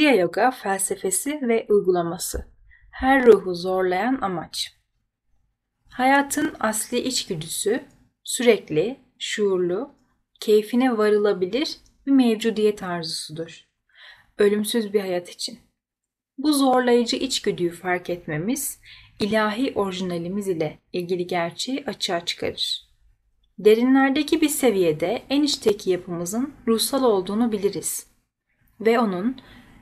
Kriya Yoga felsefesi ve uygulaması. Her ruhu zorlayan amaç. Hayatın asli içgüdüsü sürekli, şuurlu, keyfine varılabilir bir mevcudiyet arzusudur. Ölümsüz bir hayat için. Bu zorlayıcı içgüdüyü fark etmemiz, ilahi orijinalimiz ile ilgili gerçeği açığa çıkarır. Derinlerdeki bir seviyede en içteki yapımızın ruhsal olduğunu biliriz ve onun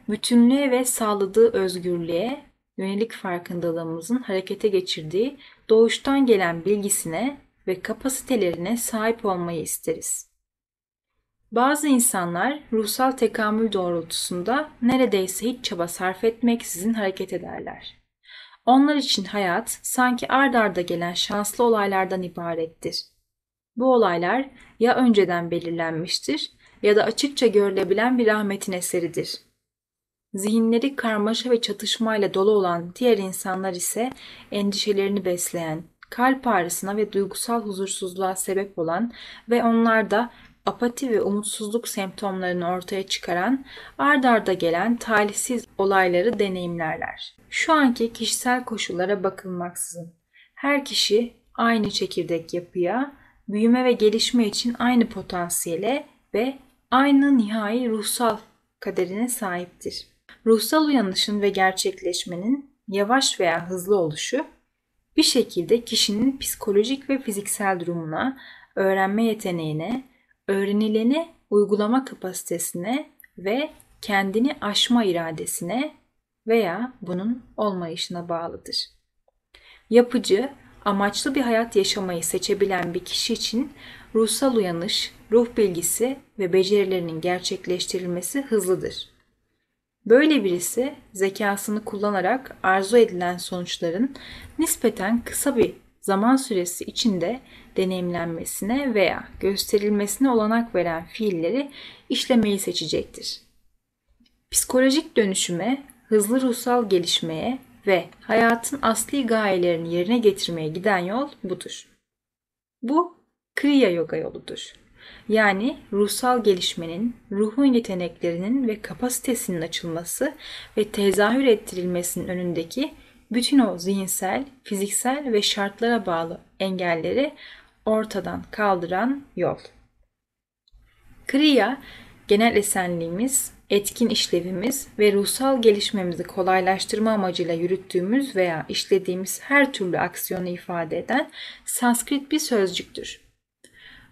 bütünlüğe ve sağladığı özgürlüğe yönelik farkındalığımızın harekete geçirdiği doğuştan gelen bilgisine ve kapasitelerine sahip olmayı isteriz. Bazı insanlar ruhsal tekamül doğrultusunda neredeyse hiç çaba sarf etmeksizin hareket ederler. Onlar için hayat sanki ard arda gelen şanslı olaylardan ibarettir. Bu olaylar ya önceden belirlenmiştir ya da açıkça görülebilen bir rahmetin eseridir. Zihinleri karmaşa ve çatışmayla dolu olan diğer insanlar ise endişelerini besleyen, kalp ağrısına ve duygusal huzursuzluğa sebep olan ve onlarda apati ve umutsuzluk semptomlarını ortaya çıkaran ard arda gelen talihsiz olayları deneyimlerler. Şu anki kişisel koşullara bakılmaksızın her kişi aynı çekirdek yapıya, büyüme ve gelişme için aynı potansiyele ve aynı nihai ruhsal kaderine sahiptir. Ruhsal uyanışın ve gerçekleşmenin yavaş veya hızlı oluşu bir şekilde kişinin psikolojik ve fiziksel durumuna, öğrenme yeteneğine, öğrenileni uygulama kapasitesine ve kendini aşma iradesine veya bunun olmayışına bağlıdır. Yapıcı, amaçlı bir hayat yaşamayı seçebilen bir kişi için ruhsal uyanış, ruh bilgisi ve becerilerinin gerçekleştirilmesi hızlıdır. Böyle birisi zekasını kullanarak arzu edilen sonuçların nispeten kısa bir zaman süresi içinde deneyimlenmesine veya gösterilmesine olanak veren fiilleri işlemeyi seçecektir. Psikolojik dönüşüme, hızlı ruhsal gelişmeye ve hayatın asli gayelerini yerine getirmeye giden yol budur. Bu Kriya Yoga yoludur. Yani ruhsal gelişmenin, ruhun yeteneklerinin ve kapasitesinin açılması ve tezahür ettirilmesinin önündeki bütün o zihinsel, fiziksel ve şartlara bağlı engelleri ortadan kaldıran yol. Kriya, genel esenliğimiz, etkin işlevimiz ve ruhsal gelişmemizi kolaylaştırma amacıyla yürüttüğümüz veya işlediğimiz her türlü aksiyonu ifade eden Sanskrit bir sözcüktür.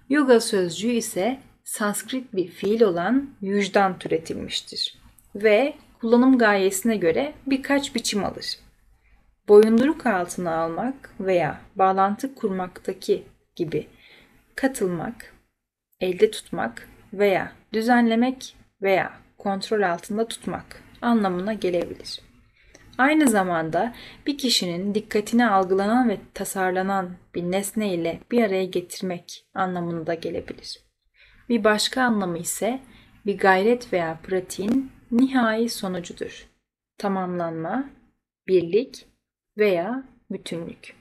Yoga sözcüğü ise Sanskrit bir fiil olan yücdan türetilmiştir ve kullanım gayesine göre birkaç biçim alır. Boyunduruk altına almak veya bağlantı kurmaktaki gibi katılmak, elde tutmak veya düzenlemek veya kontrol altında tutmak anlamına gelebilir. Aynı zamanda bir kişinin dikkatini algılanan ve tasarlanan bir nesne ile bir araya getirmek anlamında gelebilir. Bir başka anlamı ise bir gayret veya pratiğin nihai sonucudur. Tamamlanma, birlik veya bütünlük.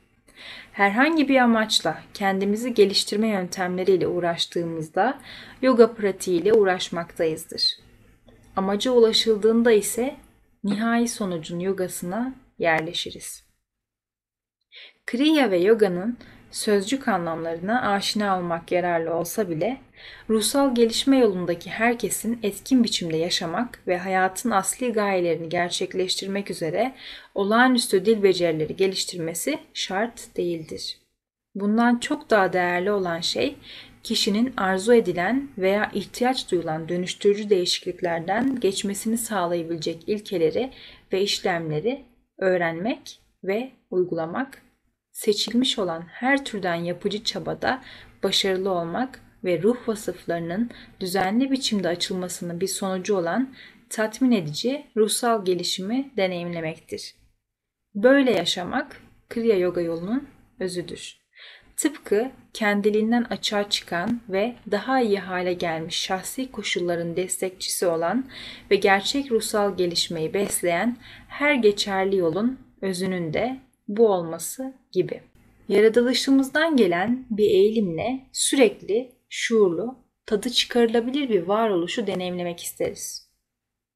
Herhangi bir amaçla kendimizi geliştirme yöntemleriyle uğraştığımızda yoga pratiğiyle uğraşmaktayızdır. Amaca ulaşıldığında ise nihai sonucun yogasına yerleşiriz. Kriya ve yoganın sözcük anlamlarına aşina olmak yararlı olsa bile ruhsal gelişme yolundaki herkesin etkin biçimde yaşamak ve hayatın asli gayelerini gerçekleştirmek üzere olağanüstü dil becerileri geliştirmesi şart değildir. Bundan çok daha değerli olan şey kişinin arzu edilen veya ihtiyaç duyulan dönüştürücü değişikliklerden geçmesini sağlayabilecek ilkeleri ve işlemleri öğrenmek ve uygulamak, seçilmiş olan her türden yapıcı çabada başarılı olmak ve ruh vasıflarının düzenli biçimde açılmasının bir sonucu olan tatmin edici ruhsal gelişimi deneyimlemektir. Böyle yaşamak Kriya Yoga yolunun özüdür. Tıpkı kendiliğinden açığa çıkan ve daha iyi hale gelmiş şahsi koşulların destekçisi olan ve gerçek ruhsal gelişmeyi besleyen her geçerli yolun özünün de bu olması gibi. Yaratılışımızdan gelen bir eğilimle sürekli şuurlu, tadı çıkarılabilir bir varoluşu deneyimlemek isteriz.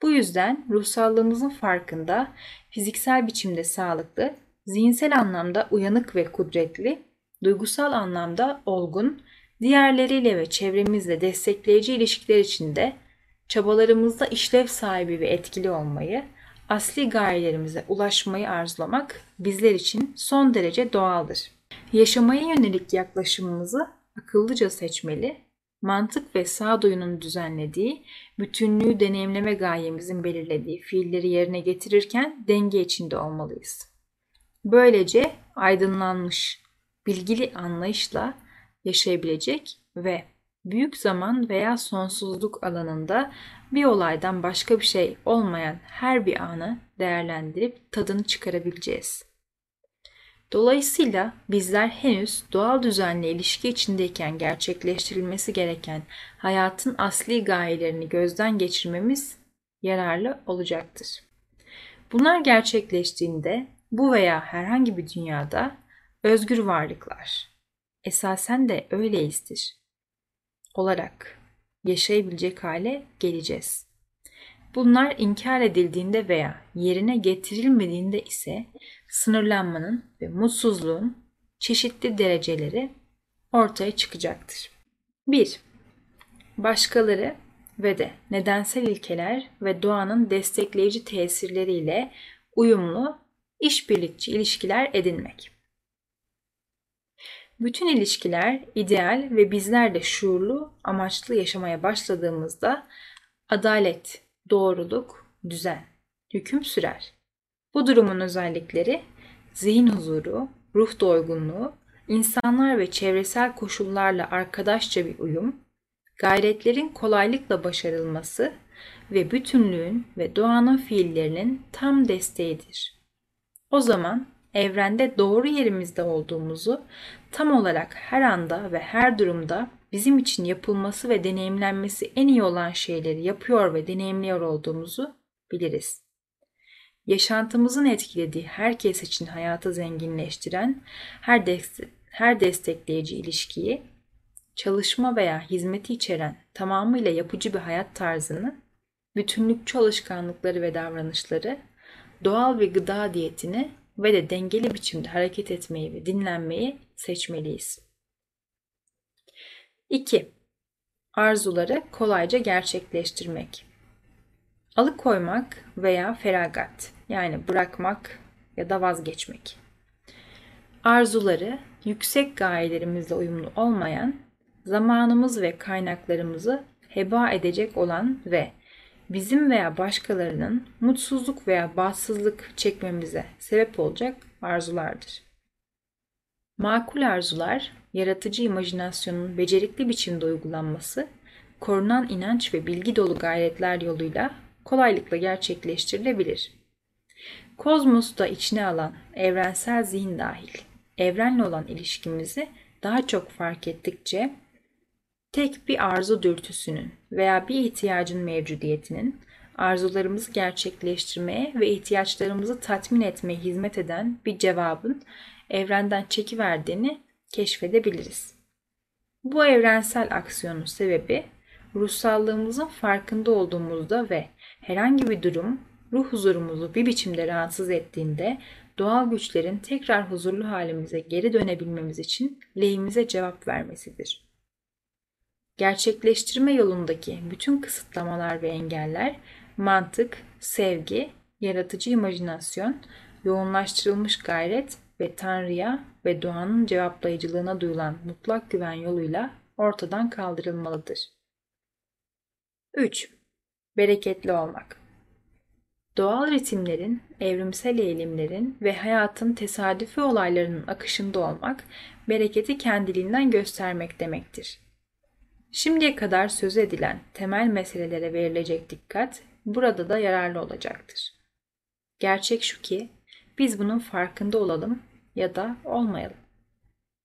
Bu yüzden ruhsallığımızın farkında, fiziksel biçimde sağlıklı, zihinsel anlamda uyanık ve kudretli, duygusal anlamda olgun, diğerleriyle ve çevremizle destekleyici ilişkiler içinde çabalarımızda işlev sahibi ve etkili olmayı, asli gayelerimize ulaşmayı arzulamak bizler için son derece doğaldır. Yaşamaya yönelik yaklaşımımızı akıllıca seçmeli, mantık ve sağduyunun düzenlediği, bütünlüğü deneyimleme gayemizin belirlediği fiilleri yerine getirirken denge içinde olmalıyız. Böylece aydınlanmış, bilgili anlayışla yaşayabilecek ve büyük zaman veya sonsuzluk alanında bir olaydan başka bir şey olmayan her bir anı değerlendirip tadını çıkarabileceğiz. Dolayısıyla bizler henüz doğal düzenle ilişki içindeyken gerçekleştirilmesi gereken hayatın asli gayelerini gözden geçirmemiz yararlı olacaktır. Bunlar gerçekleştiğinde bu veya herhangi bir dünyada özgür varlıklar, esasen de öyleyizdir, olarak yaşayabilecek hale geleceğiz. Bunlar inkar edildiğinde veya yerine getirilmediğinde ise sınırlanmanın ve mutsuzluğun çeşitli dereceleri ortaya çıkacaktır. 1. Başkaları ve de nedensel ilkeler ve doğanın destekleyici tesirleriyle uyumlu, işbirlikçi ilişkiler edinmek. Bütün ilişkiler ideal ve bizler de şuurlu, amaçlı yaşamaya başladığımızda adalet, doğruluk, düzen, hüküm sürer. Bu durumun özellikleri zihin huzuru, ruh doygunluğu, insanlar ve çevresel koşullarla arkadaşça bir uyum, gayretlerin kolaylıkla başarılması ve bütünlüğün ve doğanın fiillerinin tam desteğidir. O zaman evrende doğru yerimizde olduğumuzu tam olarak her anda ve her durumda bizim için yapılması ve deneyimlenmesi en iyi olan şeyleri yapıyor ve deneyimliyor olduğumuzu biliriz. Yaşantımızın etkilediği herkes için hayatı zenginleştiren her, dest her destekleyici ilişkiyi, çalışma veya hizmeti içeren tamamıyla yapıcı bir hayat tarzını, bütünlükçü alışkanlıkları ve davranışları, doğal bir gıda diyetini ve de dengeli biçimde hareket etmeyi ve dinlenmeyi seçmeliyiz. 2. Arzuları kolayca gerçekleştirmek. Alıkoymak veya feragat yani bırakmak ya da vazgeçmek. Arzuları yüksek gayelerimizle uyumlu olmayan, zamanımız ve kaynaklarımızı heba edecek olan ve bizim veya başkalarının mutsuzluk veya bahtsızlık çekmemize sebep olacak arzulardır. Makul arzular, yaratıcı imajinasyonun becerikli biçimde uygulanması, korunan inanç ve bilgi dolu gayretler yoluyla kolaylıkla gerçekleştirilebilir. Kozmos da içine alan evrensel zihin dahil, evrenle olan ilişkimizi daha çok fark ettikçe tek bir arzu dürtüsünün veya bir ihtiyacın mevcudiyetinin arzularımızı gerçekleştirmeye ve ihtiyaçlarımızı tatmin etmeye hizmet eden bir cevabın evrenden çekiverdiğini keşfedebiliriz. Bu evrensel aksiyonun sebebi ruhsallığımızın farkında olduğumuzda ve herhangi bir durum ruh huzurumuzu bir biçimde rahatsız ettiğinde doğal güçlerin tekrar huzurlu halimize geri dönebilmemiz için lehimize cevap vermesidir. Gerçekleştirme yolundaki bütün kısıtlamalar ve engeller mantık, sevgi, yaratıcı imajinasyon, yoğunlaştırılmış gayret ve Tanrı'ya ve doğanın cevaplayıcılığına duyulan mutlak güven yoluyla ortadan kaldırılmalıdır. 3. Bereketli olmak Doğal ritimlerin, evrimsel eğilimlerin ve hayatın tesadüfi olaylarının akışında olmak, bereketi kendiliğinden göstermek demektir. Şimdiye kadar söz edilen temel meselelere verilecek dikkat burada da yararlı olacaktır. Gerçek şu ki biz bunun farkında olalım ya da olmayalım.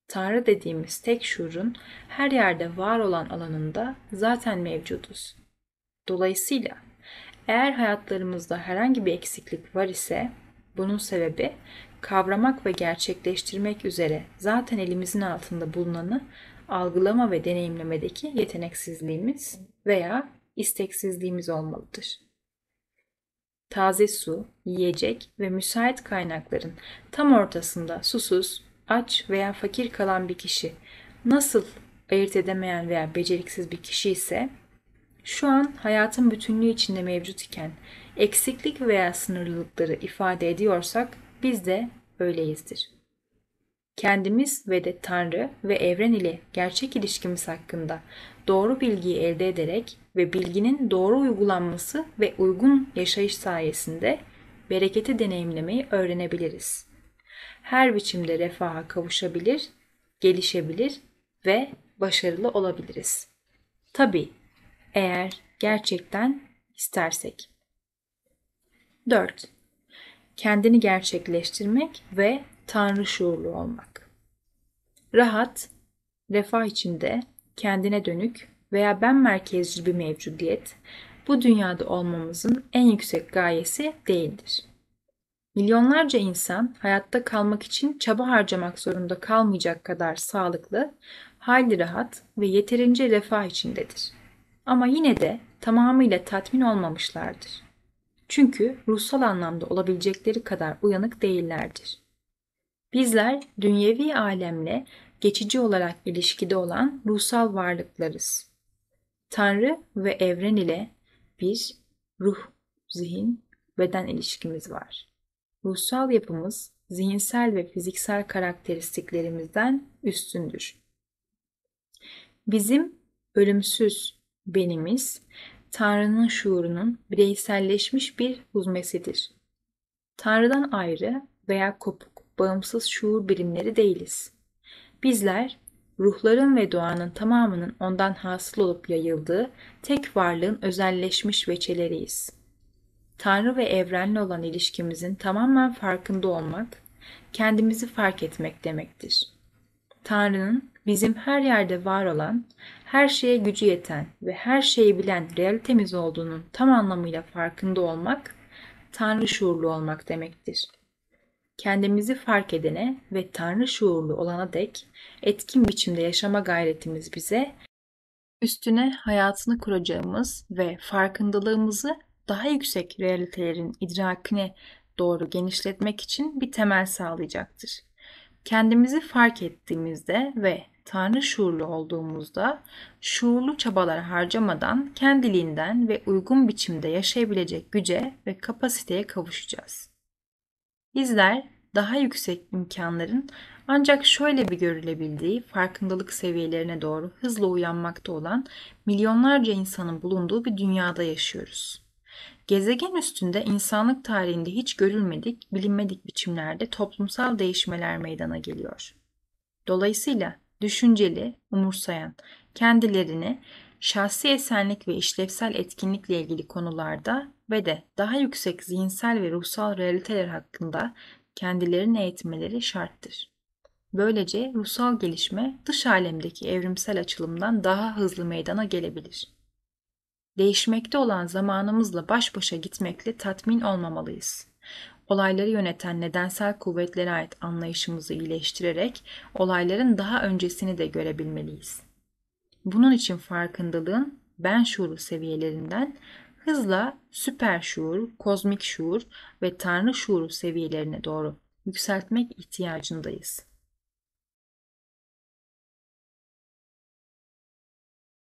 Tanrı dediğimiz tek şuurun her yerde var olan alanında zaten mevcuduz. Dolayısıyla eğer hayatlarımızda herhangi bir eksiklik var ise bunun sebebi kavramak ve gerçekleştirmek üzere zaten elimizin altında bulunanı algılama ve deneyimlemedeki yeteneksizliğimiz veya isteksizliğimiz olmalıdır. taze su, yiyecek ve müsait kaynakların tam ortasında susuz, aç veya fakir kalan bir kişi nasıl ayırt edemeyen veya beceriksiz bir kişi ise şu an hayatın bütünlüğü içinde mevcut iken eksiklik veya sınırlılıkları ifade ediyorsak biz de öyleyizdir. Kendimiz ve de Tanrı ve evren ile gerçek ilişkimiz hakkında doğru bilgiyi elde ederek ve bilginin doğru uygulanması ve uygun yaşayış sayesinde bereketi deneyimlemeyi öğrenebiliriz. Her biçimde refaha kavuşabilir, gelişebilir ve başarılı olabiliriz. Tabii eğer gerçekten istersek. 4. Kendini gerçekleştirmek ve tanrı şuurlu olmak. Rahat, refah içinde kendine dönük veya ben merkezci bir mevcudiyet bu dünyada olmamızın en yüksek gayesi değildir. Milyonlarca insan hayatta kalmak için çaba harcamak zorunda kalmayacak kadar sağlıklı, hayli rahat ve yeterince refah içindedir. Ama yine de tamamıyla tatmin olmamışlardır. Çünkü ruhsal anlamda olabilecekleri kadar uyanık değillerdir. Bizler dünyevi alemle geçici olarak ilişkide olan ruhsal varlıklarız. Tanrı ve evren ile bir ruh, zihin, beden ilişkimiz var. Ruhsal yapımız zihinsel ve fiziksel karakteristiklerimizden üstündür. Bizim ölümsüz benimiz Tanrı'nın şuurunun bireyselleşmiş bir huzmesidir. Tanrı'dan ayrı veya kopuk, bağımsız şuur birimleri değiliz. Bizler ruhların ve doğanın tamamının ondan hasıl olup yayıldığı tek varlığın özelleşmiş veçeleriyiz. Tanrı ve evrenle olan ilişkimizin tamamen farkında olmak, kendimizi fark etmek demektir. Tanrı'nın bizim her yerde var olan, her şeye gücü yeten ve her şeyi bilen realitemiz olduğunun tam anlamıyla farkında olmak, Tanrı şuurlu olmak demektir. Kendimizi fark edene ve Tanrı şuurlu olana dek etkin biçimde yaşama gayretimiz bize, üstüne hayatını kuracağımız ve farkındalığımızı daha yüksek realitelerin idrakine doğru genişletmek için bir temel sağlayacaktır. Kendimizi fark ettiğimizde ve Tanrı şuurlu olduğumuzda şuurlu çabalar harcamadan kendiliğinden ve uygun biçimde yaşayabilecek güce ve kapasiteye kavuşacağız. Bizler daha yüksek imkanların ancak şöyle bir görülebildiği farkındalık seviyelerine doğru hızla uyanmakta olan milyonlarca insanın bulunduğu bir dünyada yaşıyoruz. Gezegen üstünde insanlık tarihinde hiç görülmedik, bilinmedik biçimlerde toplumsal değişmeler meydana geliyor. Dolayısıyla düşünceli, umursayan, kendilerini şahsi esenlik ve işlevsel etkinlikle ilgili konularda ve de daha yüksek zihinsel ve ruhsal realiteler hakkında kendilerini eğitmeleri şarttır. Böylece ruhsal gelişme dış alemdeki evrimsel açılımdan daha hızlı meydana gelebilir. Değişmekte olan zamanımızla baş başa gitmekle tatmin olmamalıyız. Olayları yöneten nedensel kuvvetlere ait anlayışımızı iyileştirerek olayların daha öncesini de görebilmeliyiz. Bunun için farkındalığın ben şuuru seviyelerinden hızla süper şuur, kozmik şuur ve tanrı şuuru seviyelerine doğru yükseltmek ihtiyacındayız.